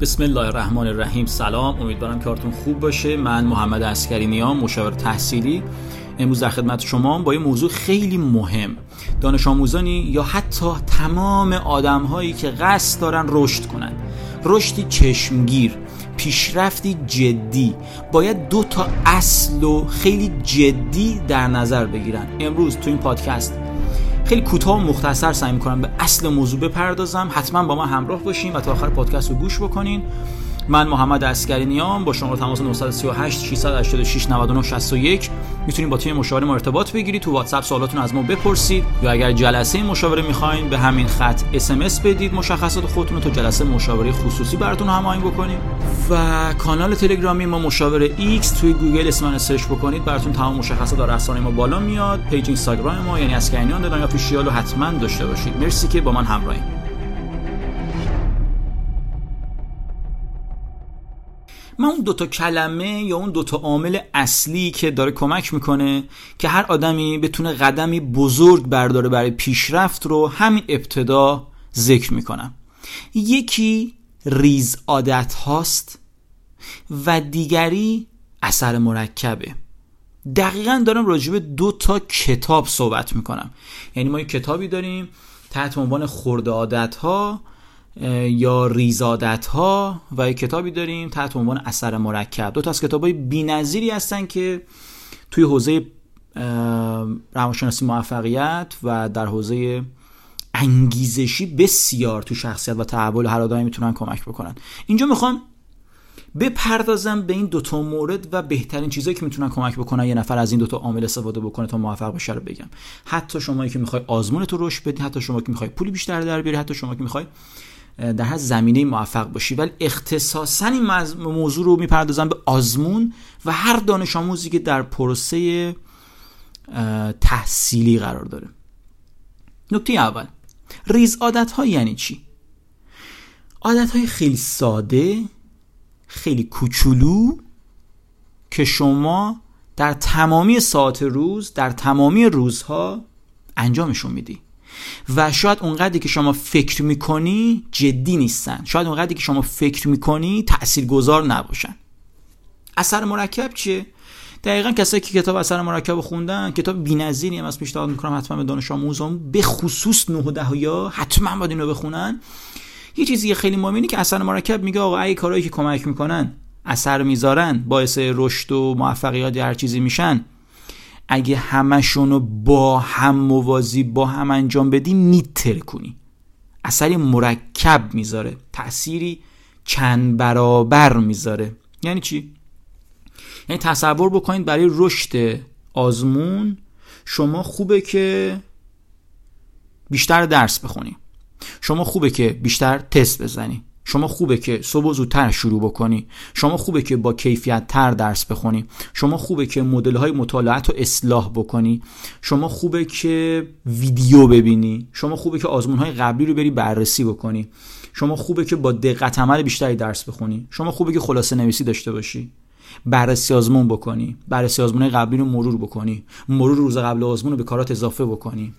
بسم الله الرحمن الرحیم. سلام. امیدوارم کارتون خوب باشه. من محمد اسکری نیام مشاور تحصیلی. امروز در خدمت شما با یه موضوع خیلی مهم. دانش آموزانی یا حتی تمام آدم هایی که قصد دارن رشد کنن. رشدی چشمگیر پیشرفتی جدی. باید دو تا اصل و خیلی جدی در نظر بگیرن. امروز تو این پادکست خیلی کوتاه و مختصر سعی می‌کنم به اصل موضوع بپردازم. حتما با ما همراه باشین و تا آخر پادکست رو گوش بکنین. من محمد اسکری نیام. با شما تماس 938 686 99 61 می‌تونید با تیم مشاوره ما ارتباط بگیرید. تو واتساپ سوالاتون از ما بپرسید یا اگر جلسه مشاوره می‌خواین به همین خط اس بدید مشخصات خودتون رو تا جلسه مشاوره خصوصی براتون هماهنگ بکنیم. و کانال تلگرامی ما مشاوره X توی گوگل اسم سرچ بکنید براتون تمام مشخصات در رسانه ما بالا میاد. پیج اینستاگرام ما یعنی اسکرینیان دادن یا رو حتما داشته باشید. مرسی که با من همراهید من اون دوتا کلمه یا اون دوتا عامل اصلی که داره کمک می‌کنه که هر آدمی بتونه قدمی بزرگ برداره برای پیشرفت رو همین ابتدا ذکر می‌کنم. یکی ریز عادت هاست و دیگری اثر مرکبه. دقیقا دارم راجع به دو تا کتاب صحبت می‌کنم. یعنی ما یک کتابی داریم تحت عنوان خورده عادت ها یا ریزادت ها و کتابی داریم تحت عنوان اثر مرکب. دو تا از کتاب های هستن که توی حوزه روانشناسی موفقیت و در حوزه انگیزشی بسیار تو شخصیت و تحول هر آدمی می‌تونن کمک بکنن. اینجا می‌خوام بپردازم به این دوتا مورد و بهترین چیزایی که می‌تونن کمک بکنن. یه نفر از این دوتا عامل استفاده بکنه تا موفق بشه رو بگم. حتی شما که می‌خوای آزمون تو رشد بدی حتی شما که می‌خوای پولی بیشتر در بیاری حتی شما که می‌خوای در هر زمینه موفق باشی. ولی اختصاصا این موضوع رو می‌پردازم به آزمون و هر دانش آموزی که در پروسه تحصیلی قرار داره. نکته اول ریز عادت ها یعنی چی؟ عادت های خیلی ساده خیلی کوچولو که شما در تمامی ساعت روز در تمامی روزها انجامشون میدی. و شاید اونقدری که شما فکر می‌کنی جدی نیستن. شاید اونقدری که شما فکر می‌کنی تاثیرگذار نباشن. اثر مرکب چیه؟ دقیقا کسایی که کتاب اثر مرکب خوندن کتاب بی‌نظیری هم از پیشنهاد می‌کنم حتما به دانش آموزان به خصوص 9 و یا حتما باید اینو بخونن. یه چیزی خیلی مهمه که اثر مرکب میگه آقا ای کارهایی که کمک می‌کنن اثر می‌ذارن باعث رشد و موفقیت هر چیزی میشن اگه همشونو با هم موازی با هم انجام بدی میتره کنی. اثری مرکب می‌ذاره تأثیری چند برابر می‌ذاره. یعنی چی؟ یعنی تصور بکنید برای رشد آزمون شما خوبه که بیشتر درس بخونی. شما خوبه که بیشتر تست بزنی. شما خوبه که صبح زودتر شروع بکنی. شما خوبه که با کیفیت تر درس بخونی. شما خوبه که مدل های مطالعت رو اصلاح بکنی. شما خوبه که ویدیو ببینی. شما خوبه که آزمون های قبلی رو بری بررسی بکنی. شما خوبه که با دقت عمل بیشتری درس بخونی. شما خوبه که خلاصه نویسی داشته باشی. بررسی آزمون بکنی. بررسی آزمون قبلی رو مرور بکنی. مرور روز قبل آزمون رو به کارات اضافه بکنی.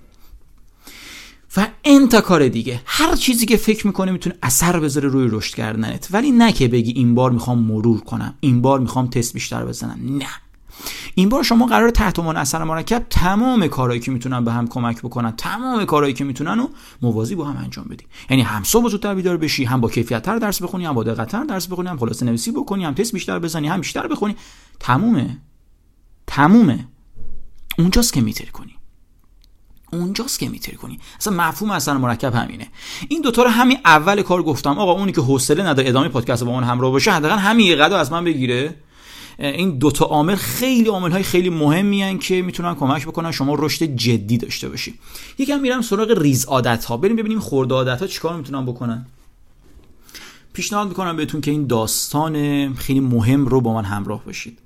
و انتا کار دیگه. هر چیزی که فکر می‌کنی می‌تونه اثر بذاره روی رشد کردنت. ولی نه که بگی این بار می‌خوام مرور کنم. این بار می‌خوام تست بیشتر بزنم. نه. این بار شما قرار تحت عنوان اثر مرکب تمام کارهایی که می‌تونن به هم کمک بکنن تمام کارهایی که می‌تونن و موازی با هم انجام بدی. یعنی هم صبح زودتر بیدار بشی هم با کیفیت تر درس بخونی هم با دقت درس بخونی هم خلاصه نویسی بکنی هم تست بیشتر بزنی هم بیشتر بخونی. تمومه. تمومه. اونجاست که میتری کنی. اونجاست که میتری کنی. اصلا مفهوم اصلا مرکب همینه. این دوتا رو همین اول کار گفتم. آقا اونی که حوصله نداره ادامه پادکست با من همراه باشه حداقل همین یه قدر از من بگیره. این دوتا عامل خیلی عامل های خیلی مهمی هن که می‌تونن کمک بکنن شما رشد جدی داشته باشی. یکم میرم سراغ ریز عادت ها بریم ببینیم خورده عادت ها چیکار می‌تونن بکنن. پیشنهاد می‌کنم بهتون که این داستان خیلی مهم رو با من همراه باشید.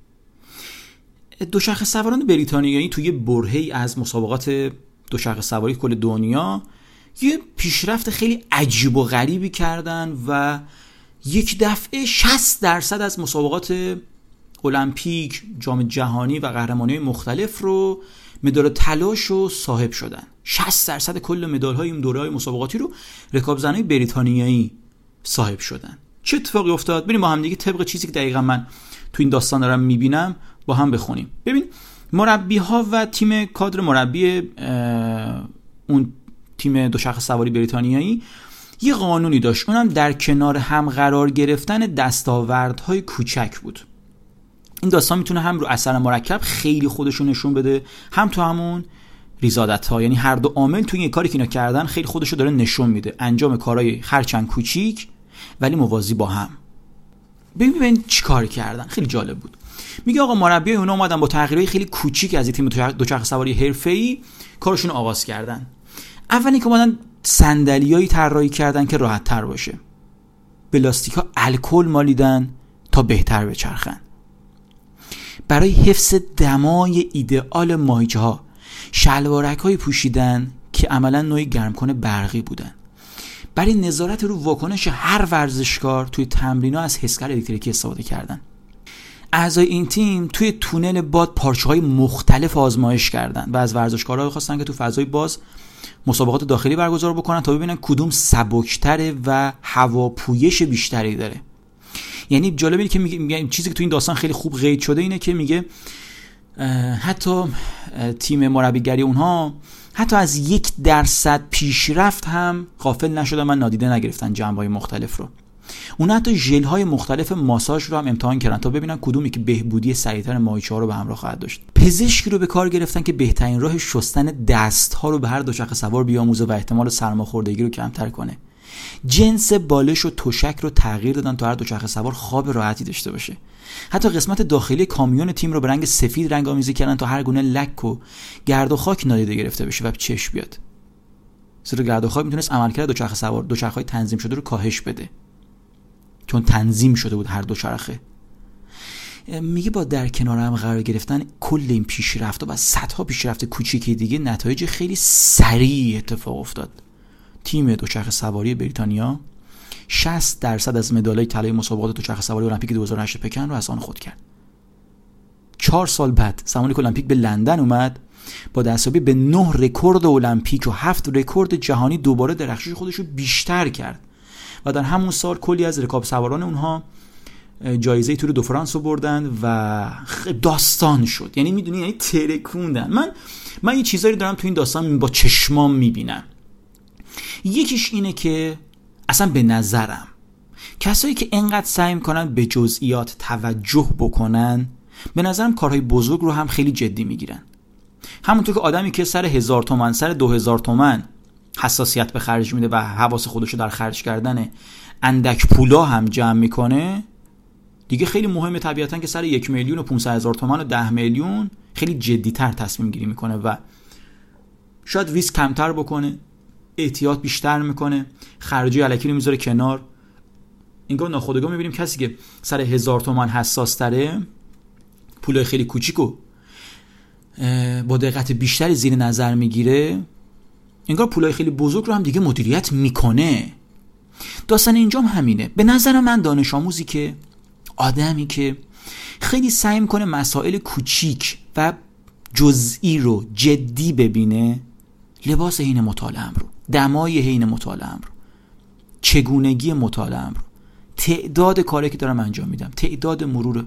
دوچرخه سواران بریتانیایی توی برهی از مسابقات دوچرخه سواری کل دنیا یه پیشرفت خیلی عجیب و غریبی کردن و یک دفعه 60 درصد از مسابقات المپیک جام جهانی و قهرمانی مختلف رو مدال تلاش رو صاحب شدن. 60 درصد کل مدال های این دوره های مسابقاتی رو رکاب زنای بریتانیایی صاحب شدن. چه اتفاقی افتاد؟ بریم با هم دیگه طبق چیزی که دقیقا من تو این داستان دارم می‌بینم با هم بخونیم. ببین مربی ها و تیم کادر مربی اون تیم دوشخ سواری بریتانیایی یه قانونی داشت. اونم در کنار هم قرار گرفتن دستاوردهای کوچک بود. این داستان می‌تونه هم رو اثر مرکب خیلی خودشون نشون بده هم تو همون ریزادت ها یعنی هر دو عامل توی این کاری که اینا کردن خیلی خودشو داره نشون میده. انجام کارهای هرچند کوچیک ولی موازی با هم. ببین چی کار کردن. خیلی جالب بود. میگه آقا مربی اونا اومدن با تغییرهای خیلی کوچیک از تیم دوچرخه سواری حرفه‌ای کارشون آغاز کردن. اولی که اومدن صندلیایی طراحی کردن که راحت تر باشه. بلاستیک ها الکل مالیدن تا بهتر بچرخن. برای حفظ دمای ایدئال ماهیچه ها شلوارک های پوشیدن که عملا نوعی گرم کنه برقی بودن. برای نظارت رو واکنش هر ورزشکار توی تمرین از حسگر الکتریکی استفاده کردن. اعضای این تیم توی تونل باد پارچه های مختلف آزمایش کردن و از ورزشکارها خواستن که تو فضای باز مسابقات داخلی برگزار بکنن تا ببینن کدوم سبکتره و هواپویش بیشتری داره. یعنی جالبه که میگه چیزی که تو این داستان خیلی خوب قید شده اینه که میگه حتی تیم مربیگری اونها حتی از یک درصد پیشرفت هم غافل نشدن من نادیده نگرفتن جنبه های مختلف رو. اون حتی ژل های مختلف ماساژ رو هم امتحان کردن تا ببینن کدومی که بهبودی سریعتر ماهیچه رو به همراه خواهد داشت. پزشکی رو به کار گرفتن که بهترین راه شستن دست ها رو به هر دوچرخه سوار بیاموزه و احتمال سرماخوردگی رو کمتر کنه. جنس بالش و تشک رو تغییر دادن تا هر دوچرخه سوار خواب راحتی داشته باشه. حتی قسمت داخلی کامیون تیم رو به رنگ سفید رنگ آمیزی کردن تا هر گونه لک و گرد و خاک نادیده گرفته بشه و چشم بیاد. زیرا گرد و خاک می‌تونست عملکرد دوچرخه سوار دوچرخه های تنظیم شده رو کاهش بده. چون تنظیم شده بود هر دوچرخه میگه با در کنار هم قرار گرفتن کل این پیشرفت و صدها پیشرفت کوچیکی دیگه نتایج خیلی سریع اتفاق افتاد. تیم دوچرخه سواری بریتانیا 60 درصد از مدالای طلای مسابقات دوچرخه سواری المپیک 2008 پکن رو از آن خود کرد. چهار سال بعد زمانی که المپیک به لندن اومد با دستیابی به نه رکورد المپیک و هفت رکورد جهانی دوباره درخشش خودش رو بیشتر کرد. و در همون سال کلی از رکاب سواران اونها جایزه تور دو فرانس رو بردن و داستان شد. یعنی می‌دونی یعنی ترکوندن. من من یه چیزایی دارم تو این داستان با چشمام می‌بینم. یکیش اینه که اصلا به نظرم کسایی که انقدر سعی می‌کنن به جزئیات توجه بکنن به نظرم کارهای بزرگ رو هم خیلی جدی می‌گیرن. همونطور که آدمی که سر هزار تومن سر دو هزار تومن حساسیت به خرج میده و حواس خودش رو در خرج کردن اندک پولا هم جمع می‌کنه دیگه خیلی مهمه طبیعتا که سر یک میلیون و 500 هزار تومن و ده میلیون خیلی جدیتر تصمیم گیری می‌کنه و شاید ریسک کمتر بکنه احتیاط بیشتر می‌کنه خرجی علکی رو می‌ذاره کنار. اینگاه ناخودآگاه می‌بینیم کسی که سر هزار تومن حساس تره پول خیلی کوچیکو با دقت بیشتری زیر نظر می‌گیره. انگار پولای خیلی بزرگ رو هم دیگه مدیریت می‌کنه. داستان اینجام همینه. به نظر من دانش آموزی که آدمی که خیلی سعی می‌کنه مسائل کوچیک و جزئی رو جدی ببینه لباس حین مطالعه رو دمای حین مطالعه رو چگونگی مطالعه رو تعداد کاری که دارم انجام میدم تعداد مرور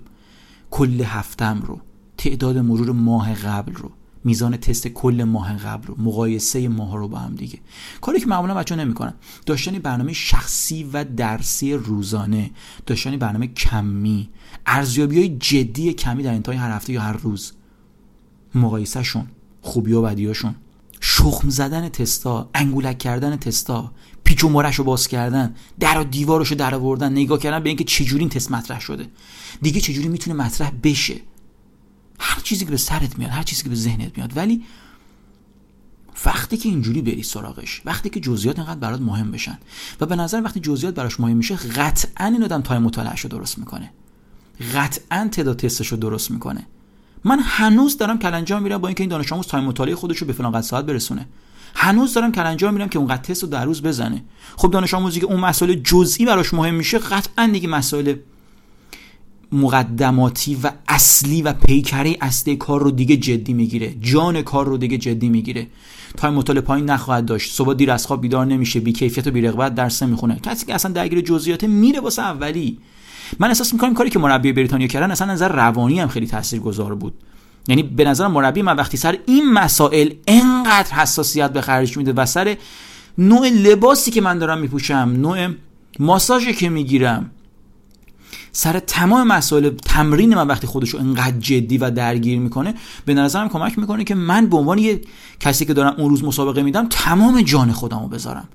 کل هفتم رو تعداد مرور ماه قبل رو میزان تست کل ماه قبل رو مقایسه ماه رو با هم دیگه. کاری که معمولا بچه نمی‌کنن. داشتن برنامه شخصی و درسی روزانه. داشتن برنامه کمی. ارزیابی های جدی کمی در انتهای هر هفته یا هر روز. مقایسهشون خوبی و بدیاشون شخم زدن تستا انگولک کردن تستا پیچ و مرش رو باز کردن در و دیوارش رو در آوردن نگاه کردن به اینکه چجوری این تست مطرح شده. دیگه چجوری می‌تونه مطرح بشه؟ هر چیزی که به سرت میاد هر چیزی که به ذهنت میاد. ولی وقتی که اینجوری بری سراغش وقتی که جزئیات انقدر برات مهم بشن و به نظر وقتی جزئیات براش مهم میشه قطعا این آدم time مطالعه‌ش رو درست می‌کنه. قطعا تعداد تستش رو درست می‌کنه. من هنوز دارم کلنجار میرم با اینکه این دانش آموز time مطالعه خودش رو به فلان ساعت برسونه. هنوز دارم کلنجار میرم که اونقدر تست رو در روز بزنه. خب دانش آموزی که اون مسائل جزئی براش مهم میشه قطعا دیگه مسائل مقدماتی و اصلی و پیکره اصلی کار رو دیگه جدی می‌گیره. جان کار رو دیگه جدی می‌گیره. تایم مطالعه پایین نخواهد داشت. صبح دیر از خواب بیدار نمیشه. بی کیفیت و بی رغبت درس نمی‌خونه. کسی که اصلا درگیر جزئیات میره واسه اولی. من احساس می‌کنم کاری که مربی بریتانیا کردن اصلا نظر روانی هم خیلی تاثیرگذار بود. یعنی به نظر مربی من وقتی سر این مسائل انقدر حساسیت به خرج میده و سر نوع لباسی که من دارم میپوشم نوع ماساژی که می‌گیرم سر تمام مسائل تمرین من وقتی خودش رو انقدر جدی و درگیر می‌کنه به نظرم کمک می‌کنه که من به عنوان یه کسی که دارم اون روز مسابقه میدم تمام جان خودم رو بذارم.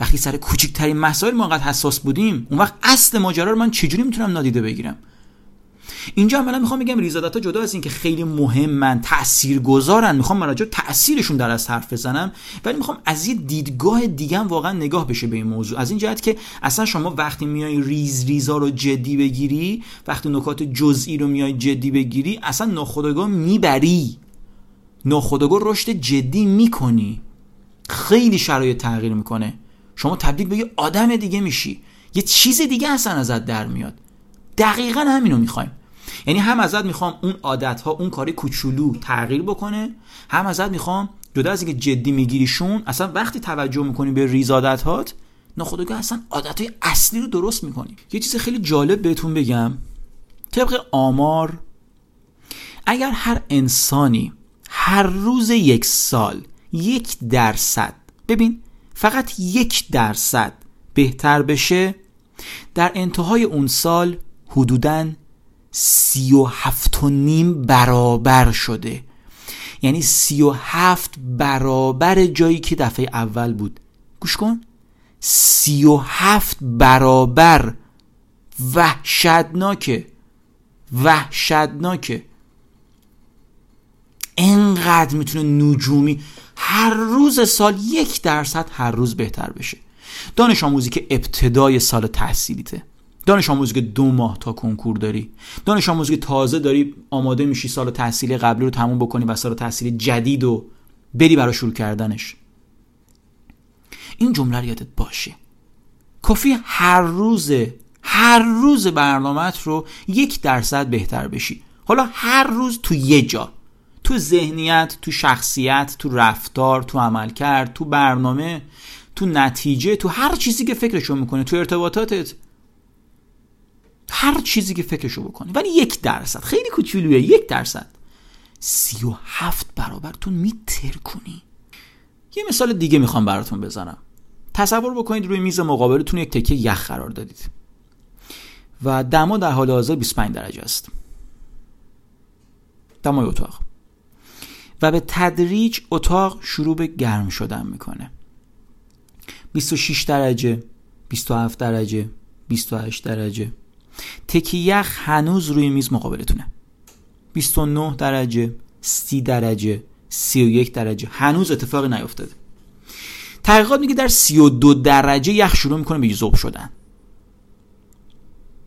وقتی سر کوچکترین مسائل ما انقدر حساس بودیم اون وقت اصل ماجرا رو من چجوری می‌تونم نادیده بگیرم؟ اینجا عملا می‌خوام بگم ریزادت جدا از اینکه خیلی مهمن تاثیرگذارن. می‌خوام راجع تاثیرشون در از حرف بزنم ولی می‌خوام از یه دیدگاه دیگه واقعا نگاه بشه به این موضوع. از این جهت که اصلا شما وقتی میای ریز ریزا رو جدی بگیری وقتی نکات جزئی رو میای جدی بگیری اصلا ناخودآگاه می‌بری. ناخودآگاه رشد جدی می‌کنی. خیلی شرایط تغییر می‌کنه. شما تبدیل به یه آدم دیگه میشی. یه چیز دیگه اصلا ازت در میاد. دقیقا همینو می‌خوایم. یعنی هم ازت می‌خوام اون عادت ها اون کاری کوچولو تغییر بکنه هم ازت می‌خوام جدا از اینکه جدی میگیریشون اصلا وقتی توجه می‌کنی به ریز عادت هات ناخودآگاه اصلا عادت های اصلی رو درست می‌کنی. یه چیز خیلی جالب بهتون بگم طبق آمار اگر هر انسانی هر روز یک سال یک درصد ببین فقط یک درصد بهتر بشه در انتهای اون سال حدوداً سی و هفت و نیم برابر شده. یعنی سی و هفت برابر جایی که دفعه اول بود. گوش کن. سی و هفت برابر وحشتناکه. وحشتناکه. انقدر می‌تونه نجومی هر روز سال یک درصد هر روز بهتر بشه. دانش آموزی که ابتدای سال تحصیلیته. دانش آموزی که دو ماه تا کنکور داری. دانش آموزی که تازه داری آماده میشی سال تحصیلی قبلی رو تموم بکنی و سال تحصیلی جدید و بری برای شروع کردنش. این جمله رو یادت باشه. کافی هر روز هر روز برنامهت رو یک درصد بهتر بشی. حالا هر روز تو یه جا. تو ذهنیت تو شخصیت تو رفتار تو عملکرد تو برنامه تو نتیجه تو هر چیزی که فکرشو می‌کنه تو ارتباطاتت. هر چیزی که فکرشو بکنی. ولی یک درصد خیلی کوچولویه یک درصد. سی و هفت برابرتون میتر کنی. یه مثال دیگه می‌خوام براتون بزنم. تصور بکنید روی میز مقابلتون یک تکه یخ قرار دادید. و دما در حال حاضر 25 درجه است. دمای اتاق. و به تدریج اتاق شروع به گرم شدن می‌کنه. 26 درجه 27 درجه 28 درجه. تکی یخ هنوز روی میز مقابلتونه. 29 درجه 30 درجه 31 درجه. هنوز اتفاقی نیفتاده تحقیقات میگه در 32 درجه یخ شروع می‌کنه به ذوب شدن.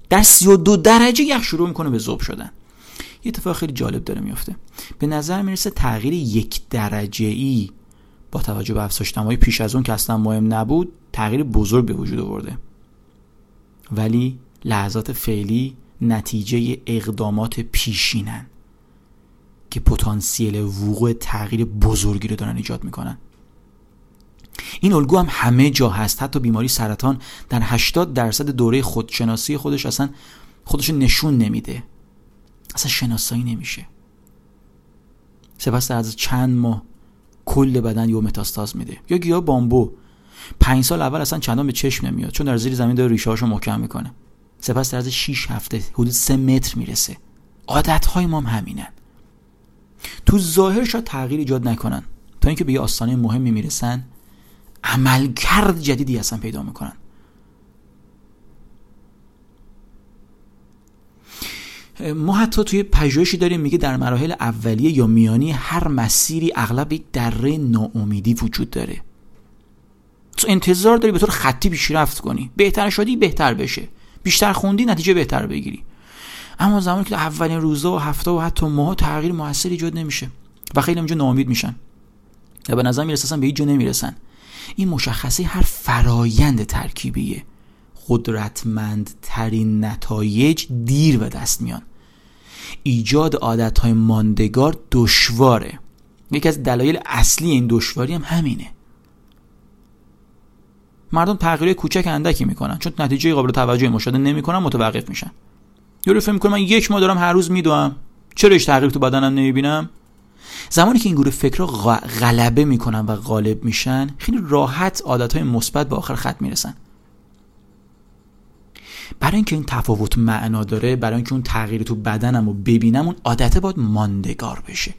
در 32 درجه یخ شروع می‌کنه به ذوب شدن. یه اتفاق خیلی جالب داره میفته به نظر می‌رسه تغییر یک درجه ای با توجه به افزایش دمای پیش از اون که اصلا مهم نبود تغییر بزرگ به وجود آورده. ولی لحظات فعلی نتیجه اقدامات پیشینن که پتانسیل وقوع تغییر بزرگی رو دارن ایجاد می‌کنن. این الگو هم همه جا هست. حتی بیماری سرطان در 80 درصد دوره خودشناسی خودش اصلا خودش نشون نمیده. اصلا شناسایی نمیشه. سپس از چند ماه کل بدن یو متاستاز میده. یا گیاه بامبو. پنج سال اول اصلا چندان به چشم نمیاد چون در زیر زمین داره ریشه هاشو محکم می‌کنه. سپس در از 6 هفته حدود 3 متر می‌رسه. عادت های ما هم همینن. تو ظاهر شاید تغییر ایجاد نکنن. تا اینکه به یه آستانه مهمی می‌رسن عملکرد جدیدی اصلا پیدا می‌کنن. ما حتی توی پژوهشی داریم میگه در مراحل اولیه یا میانی هر مسیری اغلب یک دره ناامیدی وجود داره. تو انتظار داری به طور خطی پیشرفت کنی. بهتر شدی بهتر بشه. بیشتر خوندی نتیجه بهتر بگیری. اما زمانی که اولین روزا و هفته و حتی ماه تغییر موثری ایجاد نمیشه و خیلی اینجا ناامید میشن و به نظر می‌رسن به هیچ جا نمی‌رسن. این مشخصه هر فرایند ترکیبیه. قدرتمندترین نتایج دیر به دست میان. ایجاد عادتهای ماندگار دشواره. یکی از دلایل اصلی این دشواری هم همینه. مردم تغییر کوچک اندکی می‌کنن. چون نتیجه قابل توجهی مشاهده نمی‌کنن متوقف میشن. یارو فکر می‌کنه من یک ماه دارم هر روز میدوام چرا هیچ تغییر تو بدنم نمی‌بینم؟ زمانی که این گروه فکرها غلبه می‌کنن و غالب میشن خیلی راحت عادتهای مثبت به آخر خط می‌رسن. برای اینکه این تفاوت معنا داره برای اینکه اون تغییر تو بدنم رو ببینم اون عادت باید ماندگار بشه.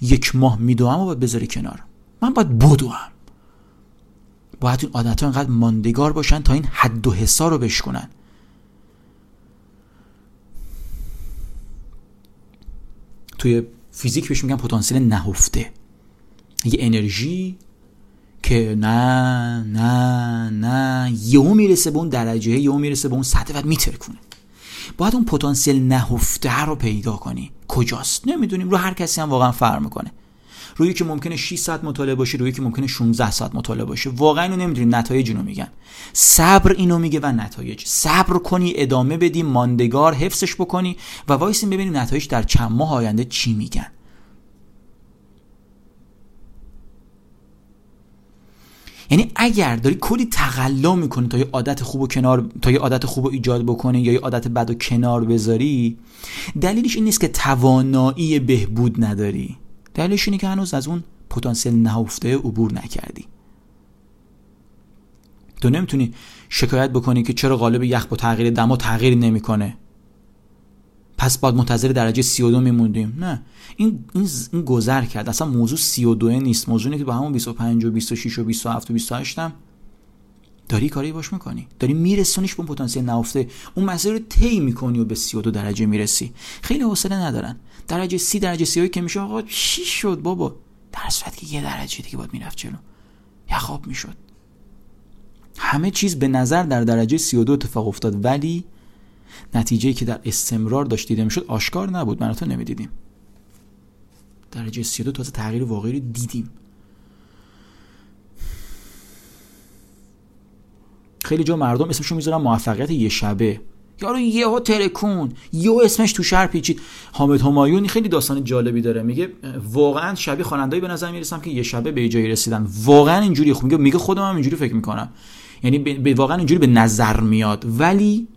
یک ماه میدوام و باید بذاری کنار. من باید بدوم. باید این عادت ها اینقدر ماندگار باشن تا این حد و حسا رو بشکنن. توی فیزیک بهش میگن پتانسیل نهفته. یه انرژی که نه نه نه یهو می‌رسه به اون درجه یهو می‌رسه به اون سطح بعد میترکونه. باید اون پتانسیل نهفته رو پیدا کنی. کجاست؟ نمی‌دونیم. رو هر کسی هم واقعا فرق می‌کنه. روی که ممکنه 6 ساعت مطالعه باشه روی که ممکنه 16 ساعت مطالعه باشه. واقعا اینو نمی‌دونیم. نتایج اینو میگن. صبر اینو میگه و نتایج. صبر کنی ادامه بدی ماندگار حفظش بکنی و وایسیم ببینیم نتایج در چند ماه آینده چی میگن. یعنی اگر داری کلی تقلا می‌کنی تا یه عادت خوب و کنار تا یه عادت خوب و ایجاد بکنی یا یه عادت بد و کنار بذاری دلیلش این نیست که توانایی بهبود نداری. دلیلش اینه که هنوز از اون پتانسیل نهفته عبور نکردی. تو نمی‌تونی شکایت بکنی که چرا قالب یخ با تغییر دما تغییر نمی‌کنه. پس باید منتظر درجه 32 میموندیم. نه این این گذر کرد. اصلا موضوع 32 نیست. موضوع اینه که با همون 25 و 26 و 27 و 28 هم داری کاری باش می‌کنی. داری میرسونیش به پتانسیل نهفته. اون مسیر رو طی می‌کنی و به 32 درجه می‌رسی. خیلی حوصله ندارن. درجه 30 درجه 30 که میشه آقا چی شد بابا؟ در صورت که یه درجه دیگه باید می‌رفت جلو. یخاب می‌شد. همه چیز به نظر در درجه 32 اتفاق افتاد. ولی نتیجه که در استمرار داشت دیده می‌شد آشکار نبود. من تو نمی‌دیدیم. درجه 32 تازه تغییر واقعی رو دیدیم. خیلی جا مردم اسمشون می‌ذارن موفقیت یه شبه. یارو یهو ترکون یهو اسمش تو شهر پیچید. حامد همایون خیلی داستان جالبی داره. میگه واقعا شبیه خواننده‌ای به نظر می‌رسم که یه شبه به جایی رسیدن. واقعا اینجوری. خوب میگه میگه خودم هم اینجوری فکر می‌کنم. یعنی به واقعا اینجوری به نظر میاد. ولی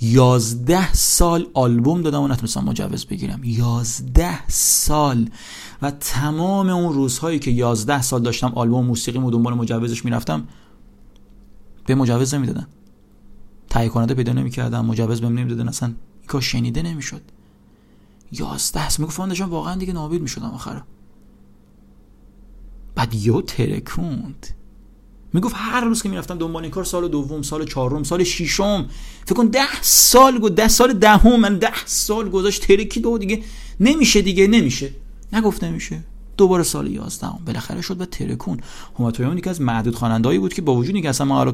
یازده سال آلبوم دادم و نتونستم مجوز بگیرم. یازده سال. و تمام اون روزهایی که یازده سال داشتم آلبوم موسیقی و دنبال مجوزش می‌رفتم به مجوز نمی‌دادن. تهیه کننده پیدا نمی‌کردم مجوز بهم نمی‌دادن اصلا این کار شنیده نمی‌شد. یازده سال می‌گفتم داشتم واقعا دیگه نابید می‌شدم آخر. بعد یو ترکوند. می‌گفت هر روز که می‌رفتم دنبال این کار سال دوم سال چهارم سال ششم. فکر کن ده سال گو ده سال دهم ده من ده سال گذاشت ترکی دو دیگه نمیشه دیگه نمیشه. نگفت نمیشه. دوباره سال 11 بالاخره شد و ترکون. همتویان یکی از معدود خواننده‌ای بود که با وجودی که اصلا ما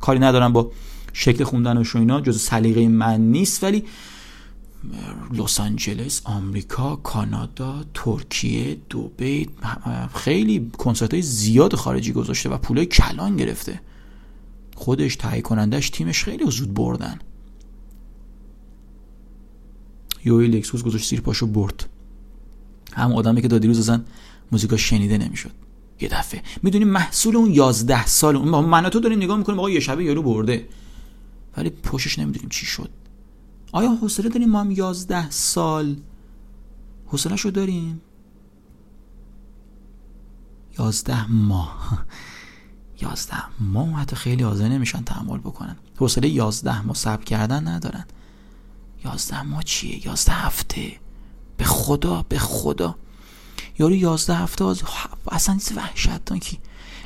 کاری ندارم با شکل خوندن و اینا جز سلیقه من نیست ولی لس آنجلس آمریکا کانادا ترکیه دوبی خیلی کنسرت های زیاد خارجی گذاشته و پولای کلان گرفته. خودش تهیه کنندش تیمش خیلی زود بردن. یوی لکسوس گذاشت زیر پاشو برد. هم آدمی که دادی روز زن موزیکا شنیده نمی‌شد. یه دفعه. می‌دونی محصول اون یازده سال اون من تو داریم نگاه می‌کنیم آقا یه شبه یارو برده. ولی پشتش نمی‌دونیم چی شد. آیا حوصله داریم ما هم یازده سال حوصله شو داریم؟ یازده ماه. یازده ماه حتی خیلی حاضر نمیشن تحمل بکنن. حوصله یازده ماه صبر کردن ندارن. یازده ماه چیه؟ یازده هفته. به خدا به خدا. یارو یازده هفته از اصلا نیست وحشت که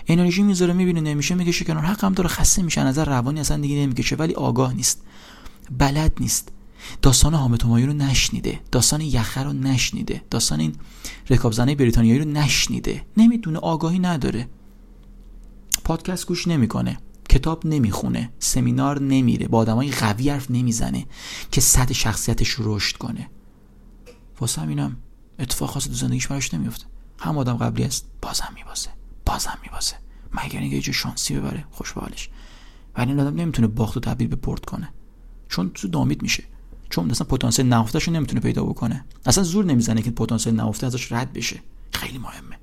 انرژی می‌ذاره می‌بینه نمیشه می‌کشه کنار. حقم داره خسته میشه. نظر روانی اصلا دیگه نمی‌کشه ولی آگاه نیست. بلد نیست. داستان حامد همایون رو نشنیده. داستان یخه رو نشنیده. داستان این رکابزنه بریتانیایی رو نشنیده. نمی‌دونه آگاهی نداره. پادکست گوش نمی‌کنه. کتاب نمی‌خونه. سمینار نمیره. با آدمای قوی حرف نمی‌زنه که سطح شخصیتش رو رشد کنه. واسه همینم اتفاق خاصی تو زندگیش براش نمیفته هم آدم قبلی است بازم میبازه بازم میبازه مگر اینکه یه شانسی ببره خوش ولی این آدم نمی‌تونه باخت و تبدیل به برد کنه. چون تو دامید میشه. چون اصلا پتانسیل نهفته نمی‌تونه پیدا بکنه. اصلا زور نمی‌زنه که پتانسیل نهفته ازش رد بشه. خیلی مهمه.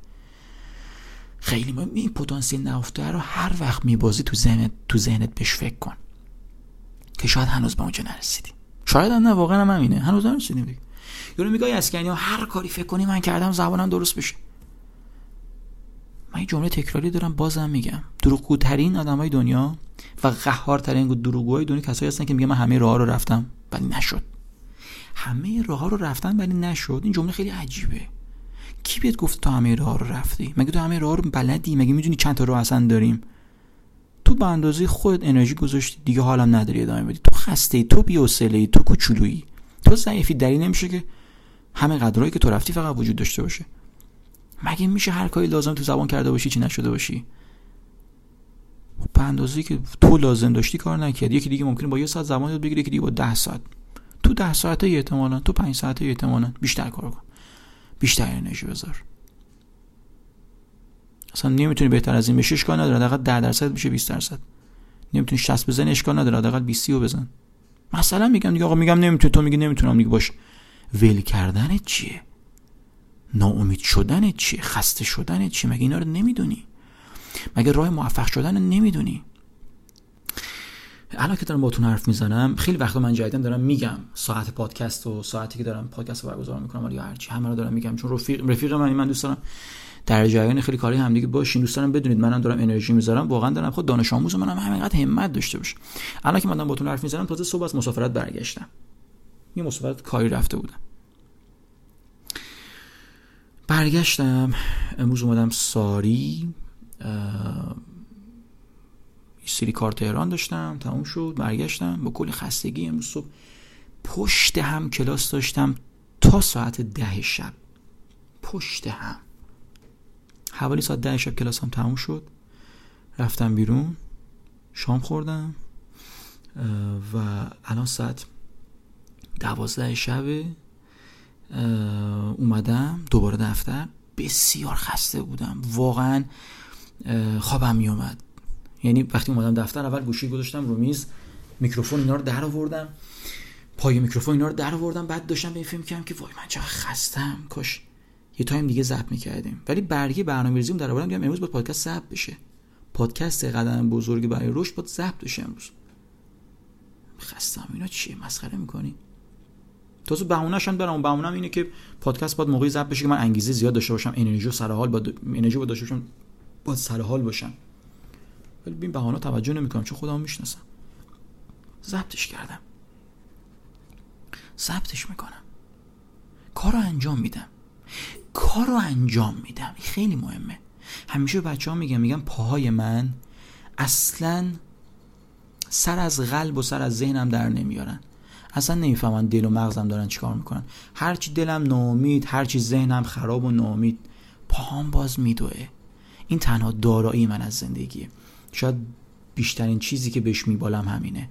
خیلی مهم این پتانسیل نهفته رو هر وقت میبازی تو ذهنت تو ذهنت بهش فکر کن. که شاید هنوز به اونجا نرسیدی. شاید نه واقعا هم همینه. هنوز نرسیدیم دیگه. یارو میگه اسکنی هر کاری فکر کنی من کردم زبانم درست بشه. من جمله تکراری دارم بازم میگم. دروغگوترین آدمای دنیا و قهارترین دروغگوهای دنیا کسایی هستن که میگه من همه راه رو رفتم ولی نشد. همه راه رو رفتن ولی نشد. این جمله خیلی عجیبه. کی بهت گفت تو همه راه رو رفتی؟ مگه تو همه راه رو بلدی؟ مگه می‌دونی چند تا راه اصلا داریم؟ تو به اندازه خودت انرژی گذاشتی دیگه حالم نداری ادامه بدی. تو خسته ای تو بی‌حوصله ای تو کوچولویی. تو ضعیفی دلیل نمیشه که همه قدرهایی که تو رفتی فقط وجود داشته باشه. مگه میشه هر کاری لازم تو زبان کرده باشی چی نشده باشی؟ به اندازه که تو لازم داشتی کار نکرد یکی دیگه ممکنه با یه ساعت زمان یاد بگیره یکی دیگه با ده ساعت. تو ده ساعته احتمالا تو پنج ساعته احتمالا بیشتر کار کن. بیشتر انرژی بذار. اصلا نمی‌تونی بهتر از این بشه اشکال نداره. حداقل 10 درصد بشه 20 درصد. نمی‌تونی 60 بزنی اشکال نداره. حداقل 20 رو بزن. مثلا میگم دیگه آقا میگم نمی‌تونی تو میگی نمی‌تونم دیگه باش. ول کردن چیه؟ ناامید شدن چیه؟ خسته شدن چیه؟ مگه اینا رو نمی‌دونی؟ مگه راه موفق شدن نمی‌دونی؟ الان که دارم باتون حرف می‌زنم خیلی وقتا من جدیدن دارم میگم ساعت پادکست و ساعتی که دارم پادکست رو برگزار می‌کنم یا هرچی همه رو دارم میگم چون رفیق رفیق من من دوست دارم در جریان خیلی کاری همدیگه باشین. دوست دارم بدونید منم دارم انرژی می‌ذارم. واقعا دارم خود دانش آموز منم همینقدر همت داشته باشه الان که من دارم باتون حرف می‌زنم تازه صبح از مسافرت برگشتم. یه مسافرت کاری رفته بودم. برگشتم امروز اومدم ساری سری کار تهران داشتم تموم شد برگشتم. با کلی خستگی امروز صبح پشت هم کلاس داشتم تا ساعت ده شب. پشت هم. حوالی ساعت ده شب کلاسم تموم شد. رفتم بیرون شام خوردم و الان ساعت دوازده شبه اومدم دوباره دفتر. بسیار خسته بودم. واقعا خوابم میومد یعنی وقتی اومدم دفتر اول گوشی گذاشتم رو میز میکروفون اینا رو در آوردم. پای میکروفون اینا رو در آوردم. بعد داشتم فکر می‌کردم که وای من چقدر خستم. کاش یه time دیگه ضبط می‌کردیم. ولی برگه برنامه‌ریزیم در آوردم. امروز باید پادکست ضبط بشه. پادکست قدم بزرگی برای رشد باید ضبط بشه امروز. خستم. اینا چیه؟ مسخره می‌کنی؟ تازه بهونه‌ش هم برام بهونم اینه که پادکست باید موقعی ضبط بشه که من انگیزه زیاد داشته باشم انرژی و سر حال با انرژی با داشته باشم با سر حال باشم. ولی به این بهانه توجه نمی‌کنم چون خودم می‌شناسم. ضبطش کردم. ضبطش می‌کنم. کار رو انجام میدم. کار رو انجام میدم. خیلی مهمه. همیشه بچه ها میگم میگم پاهای من اصلا سر از قلب و سر از ذهنم در نمیارن. اصلا نمی‌فهمن دل و مغزم دارن چیکار می‌کنن. هرچی دلم ناامید هرچی ذهنم خراب و ناامید پاهام باز میدوه. این تنها دارایی من از زندگیه. شاید بیشترین چیزی که بهش میبالم همینه.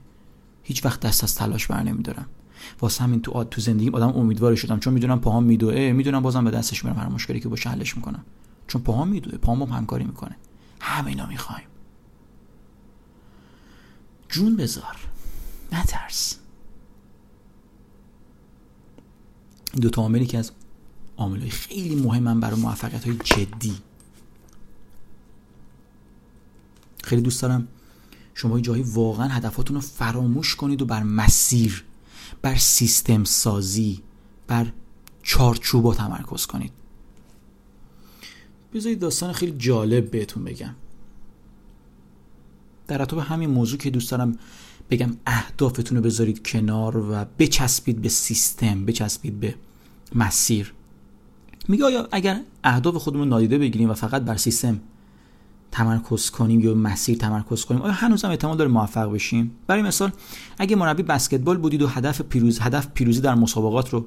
هیچ وقت دست از تلاش بر نمیدارم. واسه همین تو تو زندگی آدم امیدوار شدم. چون می‌دونم پاهام میدوه می‌دونم بازم به دستش میرم. هر مشکلی که باشه حلش می‌کنم. چون پاهام میدوه. پاهام با همکاری می‌کنه. همینا می‌خوایم. جون بذار. نترس این دو تا عاملی که از عاملای خیلی مهمن برای موفقیت های جدی. خیلی دوست دارم شما جایی واقعا هدفاتون رو فراموش کنید و بر مسیر بر سیستم سازی بر چارچوبا تمرکز کنید. بذارید داستان خیلی جالب بهتون بگم. در به همین موضوع که دوست دارم بگم اهدافتون رو بذارید کنار و بچسبید به سیستم بچسبید به مسیر. میگه آیا اگر اهداف خودمون نادیده بگیریم و فقط بر سیستم تمرکز کنیم یا مسیر تمرکز کنیم آیا هنوز هم احتمال داره موفق بشیم؟ برای مثال اگه مربی بسکتبال بودید و هدف پیروز هدف پیروزی در مسابقات رو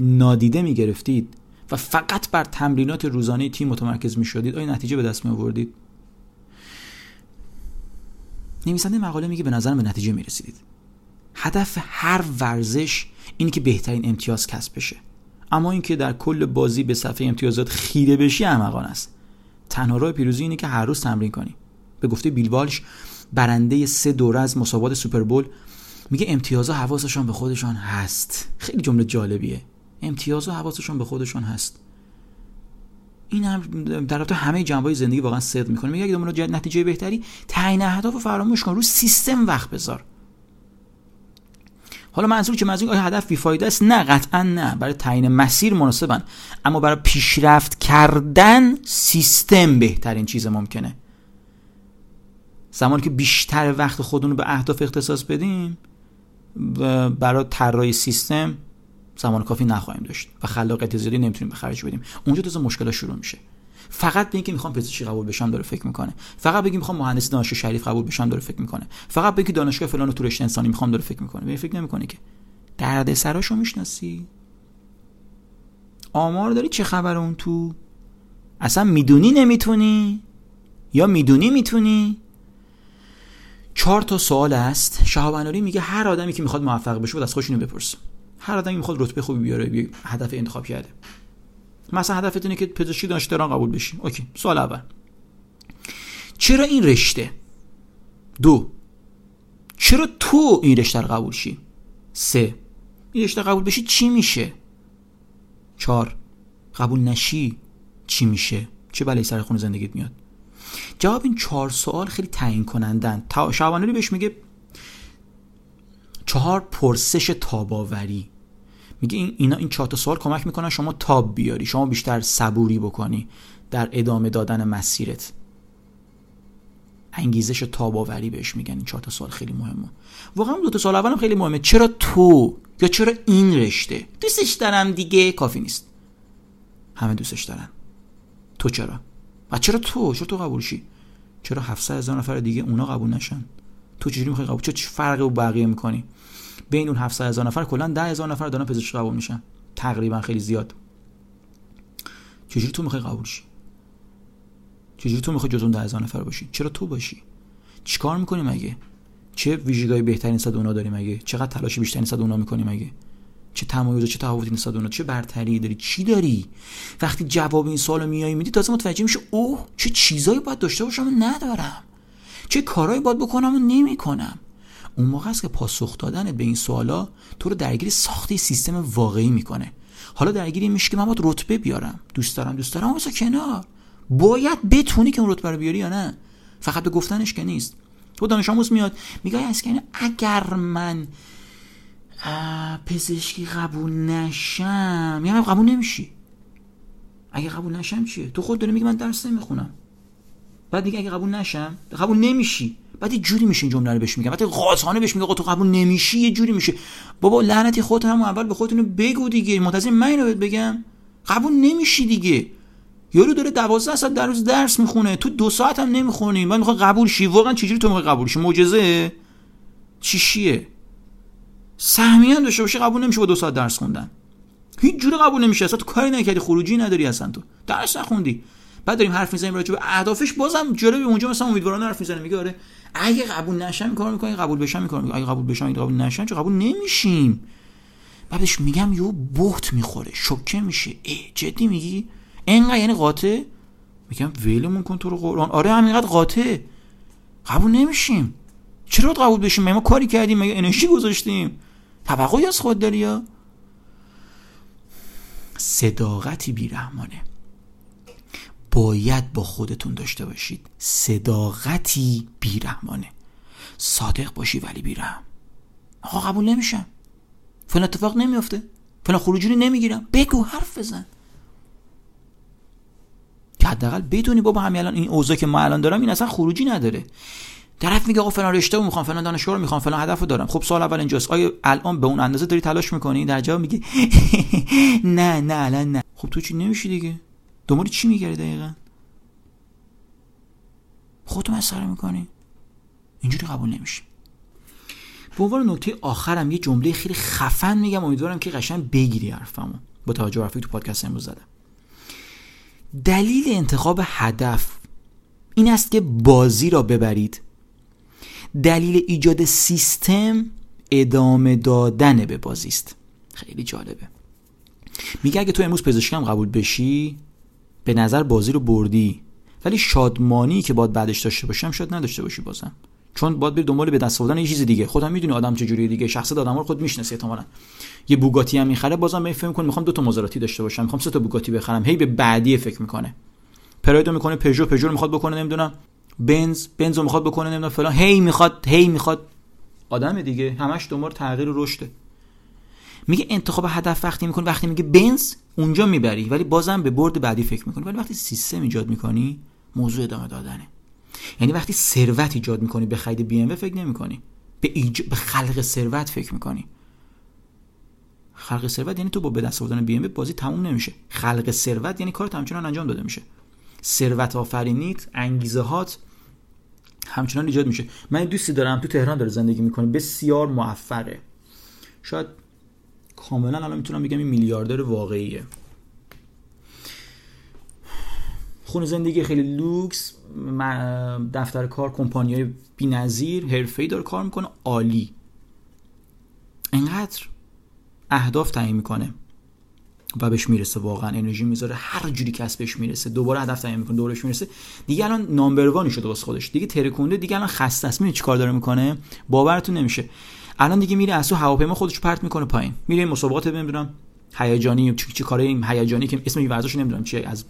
نادیده می‌گرفتید و فقط بر تمرینات روزانه تیم متمرکز می شدید آیا نتیجه به دست می آوردید نویسنده مقاله میگه به نظرم به نتیجه می رسیدید هدف هر ورزش اینه که بهترین امتیاز کسب بشه. اما اینکه در کل بازی به صفحه امتیازات خیره بشی احمقانه است. تنها راه پیروزی اینه که هر روز تمرین کنی. به گفته بیل والش برنده سه دوره از مسابقات سوپربول میگه امتیازها حواسشان به خودشان هست. خیلی جمله جالبیه. امتیازها حواسشان به خودشان هست. این هم در رابطه همه جنبه زندگی واقعا صدق می‌کنه. میگه اگه دنبال نتیجه بهتری تعیین اهداف فراموش کن رو سیستم وقت بذار. حالا منظور که منظور آیا هدف بیفایده است؟ نه قطعا نه. برای تعیین مسیر مناسبن. اما برای پیشرفت کردن سیستم بهترین چیز ممکنه. زمانی که بیشتر وقت خودمون رو به اهداف اختصاص بدیم برای طراحی سیستم زمان کافی نخواهیم داشت و خلاقیت زیادی نمی‌تونیم به خرج بدیم. اونجا تازه مشکل شروع میشه. فقط به اینکه می‌خوام پزشکی قبول بشم داره فکر می‌کنه. فقط بگی می‌خوام مهندسی دانشگاه شریف قبول بشم داره فکر می‌کنه. فقط بگی دانشگاه فلان تو رشته انسانی می‌خوام داره فکر می‌کنه. به فکر نمی‌کنه که. درد سراشو می‌شناسی. آمار داری؟ چه خبر اون تو؟ اصلا می‌دونی نمی‌تونی؟ یا می‌دونی می‌تونی؟ چهار تا سوال است. شهاب میگه هر آدمی که می‌خواد موفق بشه بود از خودش اینو بپرسه. هر آدمی می‌خواد رتبه خوبی بیاره هدف انتخاب کرده. مثلا هدفت اینه که پزشکی دانشگاه قبول بشی اوکی سوال اول. چرا این رشته؟ دو. چرا تو این رشته رو قبول شی؟ سه. این رشته قبول بشی چی میشه؟ چهار. قبول نشی چی میشه؟ چه بلایی سر خون زندگیت میاد؟ جواب این چهار سوال خیلی تعیین کنندن شعبانوری بهش میگه چهار پرسش تاباوری. میگه این اینا این چهار سوال کمک می‌کنن شما تاب بیاری شما بیشتر صبوری بکنی در ادامه دادن مسیرت. انگیزش تاباوری بهش میگن این چهار سوال خیلی مهمه. واقعا دو تا سوال اولم خیلی مهمه. چرا تو یا چرا این رشته؟ دوستش دارم دیگه کافی نیست. همه دوستش دارن. تو چرا؟ و چرا تو؟ چرا تو قبول شی؟ چرا 700 هزار نفر دیگه اونا قبول نشن؟ تو چجوری می‌خوای قبول چه فرقی با بقیه می‌کنی؟ بین اون 700 هزار نفر کلا 10 هزار نفر دارن پزشکی قبول میشن. تقریبا خیلی زیاد. چجوری تو می‌خوای قبول شی؟ چجوری تو می‌خوای جزو 10 هزار نفر باشی؟ چرا تو باشی؟ چیکار می‌کنی مگه؟ چه ویژگی بهترین صد اونا داری مگه؟ چقدر تلاش بیشترین صد اونا می‌کنی مگه؟ چه تمایز چه تفاوتی نسبت اونا؟ چه برتری داری؟ چی داری؟ وقتی جواب این سوالو میای میدی تازه متوجه میشه اوه چه چیزایی باید داشته باشم ندارم. چه کارهایی باید بکنم و نمی‌کنم. اون موقع است که پاسخ دادن به این سوالا تو رو درگیر ساخته سیستم واقعی می‌کنه. حالا درگیری میشه که من باید رتبه بیارم. دوست دارم دوست دارم واسه کنار. باید بتونی که اون رتبه رو بیاری یا نه؟ فقط به گفتنش که نیست. تو دانش آموز میاد میگه اسکنی اگر من پزشکی قبول نشم یعنی قبول نمیشی؟ اگه قبول نشم چیه؟ تو خود داری میگی من درس نمی‌خونم. بعد دیگه اگه قبول نشم قبول نمیشی. بعد یه جوری میشه این جمله رو بهش میگم. بعد قاطعانه بهش میگه تو قبول نمیشی؟ یه جوری میشه. بابا لعنتی خودت هم اول به خودت بگو دیگه. منتظر من اینو بگم. قبول نمیشی دیگه. یارو داره 12 ساعت در روز درس می‌خونه. تو دو ساعت هم نمی‌خونی. من می‌خوام قبول شی. واقعا چجوری تو می‌خوای قبول شی؟ معجزه؟ چیشیه سهمیه داشته باشه قبول نمیشه با دو ساعت درس خوندن. هیچ جوری قبول نمیشه. اصلا تو کاری نکردی خروجی نداری اصلا تو. درس نخوندی. بعد داریم حرف می‌زنیم راجع به اهدافش. بازم جلوی اونجا مثلا امیدوارانه حرف می‌زنه میگه آره اگه قبول نشم این کارو قبول بشم می‌کنم اگه قبول بشم اگه قبول نشم چه قبول نمیشیم. بعدش میگم یو بوت می‌خوره شوکه میشه. ای جدی میگی؟ انقدر یعنی قاطع؟ میگم ولمون کن تو رو قرآن. آره همینقدر قاطع. قبول نمیشیم. چرا قبول بشیم؟ ما کاری کردیم مگه انرژی گذاشتیم. توقعی از خود داری یا؟ صداقتی بیرحمانه. باید با خودتون داشته باشید. صداقتی بیرحمانه. صادق باشی ولی بیرحم. آقا قبول نمیشم. فلان اتفاق نمیافته. فلان خروجی نمی‌گیرم. بگو حرف بزن. که حداقل بدونی بابا همین الان این اوضاع که ما الان دارم این اصلا خروجی نداره. طرف میگه آقا فلان رشته رو می‌خوام فلان دانشگاه رو می‌خوام فلان هدف رو دارم. خب سوال اول اینجاست. آیا الان به اون اندازه داری تلاش می‌کنی؟ در جواب میگه نه نه الان نه. خب تو چی نمیشی دیگه؟ دنبال چی میگردی دقیقا؟ خودتو مسخره می‌کنی. اینجوری قبول نمیشه به عنوان نکته آخرم یه جمله خیلی خفن میگم. امیدوارم که قشنگ بگیری حرفمو. با توجه به تو پادکست امروز زدم. دلیل انتخاب هدف این است که بازی را ببرید. دلیل ایجاد سیستم ادامه دادن به بازی است. خیلی جالبه. میگه اگه تو امروز پزشکم قبول بشی به نظر بازی رو بردی. ولی شادمانی که باید بعدش داشته باشم شاید نداشته باشی بازم. چون باید بری دنبال به دست آوردن یه چیز دیگه. خودم می‌دونی آدم چجوریه دیگه. شخصیت آدم رو خود می‌شناسی احتمالاً. یه بوگاتی هم می‌خره بازم به فکر می‌کنه می‌خوام دو تا مازراتی داشته باشم. می‌خوام سه تا بوگاتی بخرم. هی به بعدی فکر می‌کنه. پرایدو می‌کنه پژو پژو می‌خواد بکنه نمی‌دونم. بنز بنز رو می‌خواد بکنه نمی‌دونم فلان. هی می‌خواد هی می‌خواد. آدم دیگه. همش دنبال تغییر و رشده. میگه انتخاب هدف وقتی می‌کنی وقتی میگه بنز اونجا می‌بری. ولی بازم به برد بعدی فکر می‌کنی. ولی وقتی سیستم ایجاد می‌کنی موضوع ادامه دادنه. یعنی وقتی ثروت ایجاد می‌کنی به خرید بی ام فکر نمی‌کنی. به, ایج... به خلق ثروت فکر می‌کنی. خلق ثروت یعنی تو با به دست آوردن بی ام بازی تموم نمیشه. خلق ثروت یعنی کارت همچنان انجام داده میشه. ثروت آفرینیت انگیزه هات همچنان ایجاد میشه. من دوستی دارم تو تهران داره زندگی می‌کنه. بسیار موفقه. شاید کاملا الان می‌تونم بگم این میلیاردر واقعیه. خونه زندگی خیلی لوکس دفتر کار کمپانیای بی‌نظیر حرفه‌ای داره کار می‌کنه عالی. انقدر اهداف تعیین می‌کنه و بهش می‌رسه واقعا انرژی می‌ذاره هر جوری کسبش می‌رسه دوباره هدف تعیین می‌کنه دورش می‌رسه. دیگه الان نامبر وانی شده واسه خودش. دیگه ترکونده دیگه الان خسته است. می‌بینی چیکار داره می‌کنه؟ باورتون نمیشه. الان دیگه میره از تو هواپیما خودش پرت می‌کنه پایین. میره مسابقات نمی‌دونم هیجانی چی چی کاره این هیجانی که اسم این ورزش نمی‌دونم چیه. از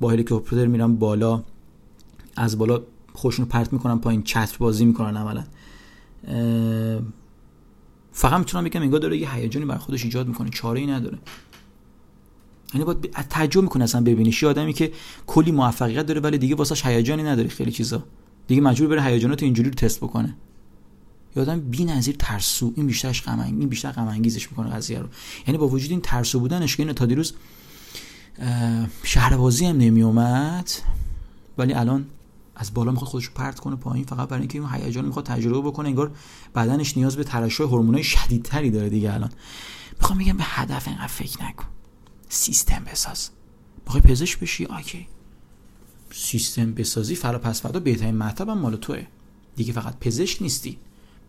با هلیکوپتر میرم بالا. از بالا خوشونو پرت می‌کنم پایین. چتر بازی می‌کنن عملا. فقط می‌تونم بگم انگار داره یه هیجانی بر خودش ایجاد می‌کنه. چاره ای نداره. یعنی باید تعجب می‌کنه اصلا ببینیش یه آدمی که کلی موفقیت داره ولی دیگه واسش هیجانی نداره خیلی چیزا. دیگه مجبور بره هیجانات اینجوری رو تست بکنه. یادم بی‌نظیر ترسو این بیشترش غم این بیشتر غم انگیزش می‌کنه قضیه رو. یعنی با وجود این ترسو بودنش که تا دیروز شهربازی هم نمی اومد ولی الان از بالا می‌خواد خودش پرت کنه پایین فقط برای اینکه این هیجان می‌خواد تجربه بکنه انگار بدنش نیاز به ترشح هورمونای شدیدتری داره دیگه الان. می‌خوام بگم به هدف اینقدر فکر نکن. سیستم بساز. می‌خوای پزشک بشی؟ آکی سیستم بسازی فرا پس فردا بهترین مطلب مال توه. دیگه فقط پزشک نیستی.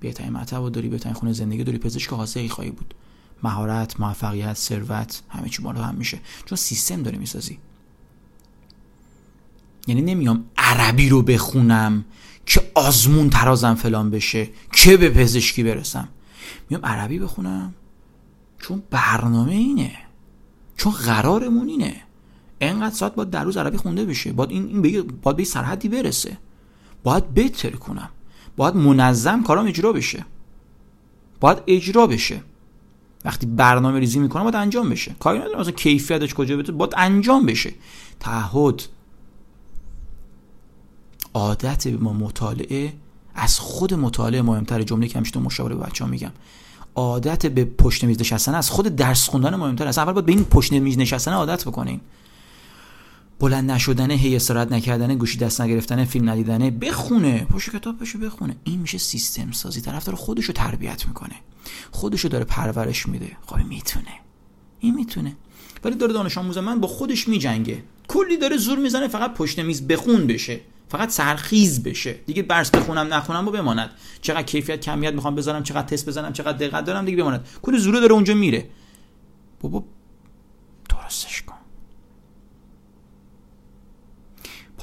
بهترین مطلب داری بهترین خونه زندگی داری پزشک حاضری خواهی بود. مهارت موفقیت ثروت همه چی بالا هم میشه. چون سیستم داری می‌سازی. یعنی نمیام عربی رو بخونم که آزمون ترازم فلان بشه که به پزشکی برسم. میام عربی بخونم. چون برنامه اینه. چون قرارمون اینه. انقدر ساعت باید در روز عربی خونده بشه. باید این, این باید به سرحدی برسه. باید بهتر کنم باید منظم کارام اجرا بشه. باید اجرا بشه. وقتی برنامه ریزی می‌کنم باید انجام بشه. کاری ندارم مثلا کیفیتش کجا بده باید انجام بشه. تعهد. عادت ما مطالعه از خود مطالعه مهمتر جمله که همیشه مشاوره به بچه‌ها میگم. عادت به پشت میز نشستن از خود درس خوندن مهمتر از اول باید به این پشت میز نشستن عادت بکنین. بلند نشدن هی استراحت نکردن گوشی دست نگرفتن فیلم ندیدن بخونه پشت کتاب بشه بخونه. این میشه سیستم سازی. طرف داره خودشو تربیت می‌کنه. خودشو داره پرورش میده. خب می‌تونه. این می‌تونه. ولی داره دانش آموز من با خودش میجنگه. کلی داره زور می‌زنه فقط پشت میز بخون بشه. فقط سرخیز بشه. دیگه برس بخونم نخونم و بماند. چقدر کیفیت کمیت می‌خوام بذارم چقدر تست بزنم چقدر دقت دارم دیگه بماند. کل زوره داره اونجا میره. بابا درستش کن.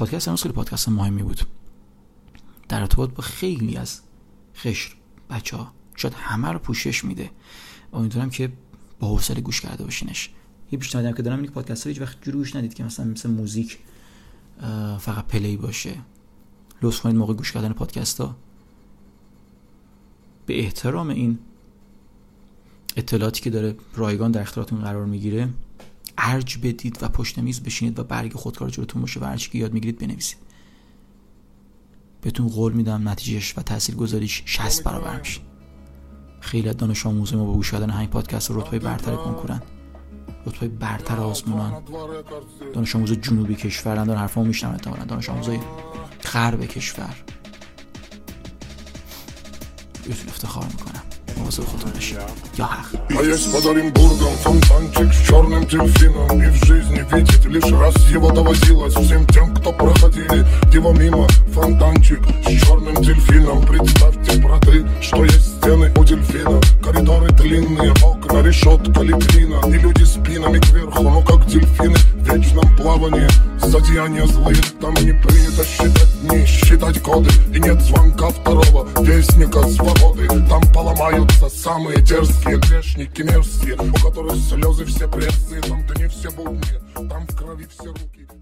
پادکست امروز خیلی پادکست مهمی بود. در ارتباط با خیلی از خشر بچه ها شاید همه رو پوشش میده. امیدوارم که با حوصله گوش کرده باشینش. یه پیشنهادی که دارم این پادکست رو هیچ وقت جوری ندید که مثلا مثل موزیک فقط پلی باشه. لطف کنید موقع گوش کردن پادکست ها به احترام این اطلاعاتی که داره رایگان در اختیارتون قرار می‌گیره ارج بدید و پشت میز بشینید و برگ خودکار جلوتون باشه و هرچی که یاد می‌گیرید بنویسید. بهتون قول میدم نتیجهش و تاثیر گذاریش 60 برابر میشه. خیلی از دانش آموز ما با گوش کردن همین پادکست رتبه برتر کنکورن. رتبه برتر آزمونان دانش آموز جنوبی کشورن دارن حرفمو میشنم احتمالاً. دانش آموزای غرب کشور. بهتون افتخار می‌کنم. Еще. А есть под Оренбургом фонтанчик с черным дельфином И в жизни видеть лишь раз его доводилось Всем тем, кто проходили его мимо Фонтанчик с черным дельфином Представьте, браты, что есть стены у дельфина. Коридоры длинные, окна, решетка, литвина И люди спинами кверху, ну как дельфины В вечном плавании, зодеяния злые Там не принято считать дни считать коды И нет звонка второго вестника свободы. Там поломаются самые дерзкие грешники мерзкие У которых слезы все пресные Там дни все будни, там в крови все руки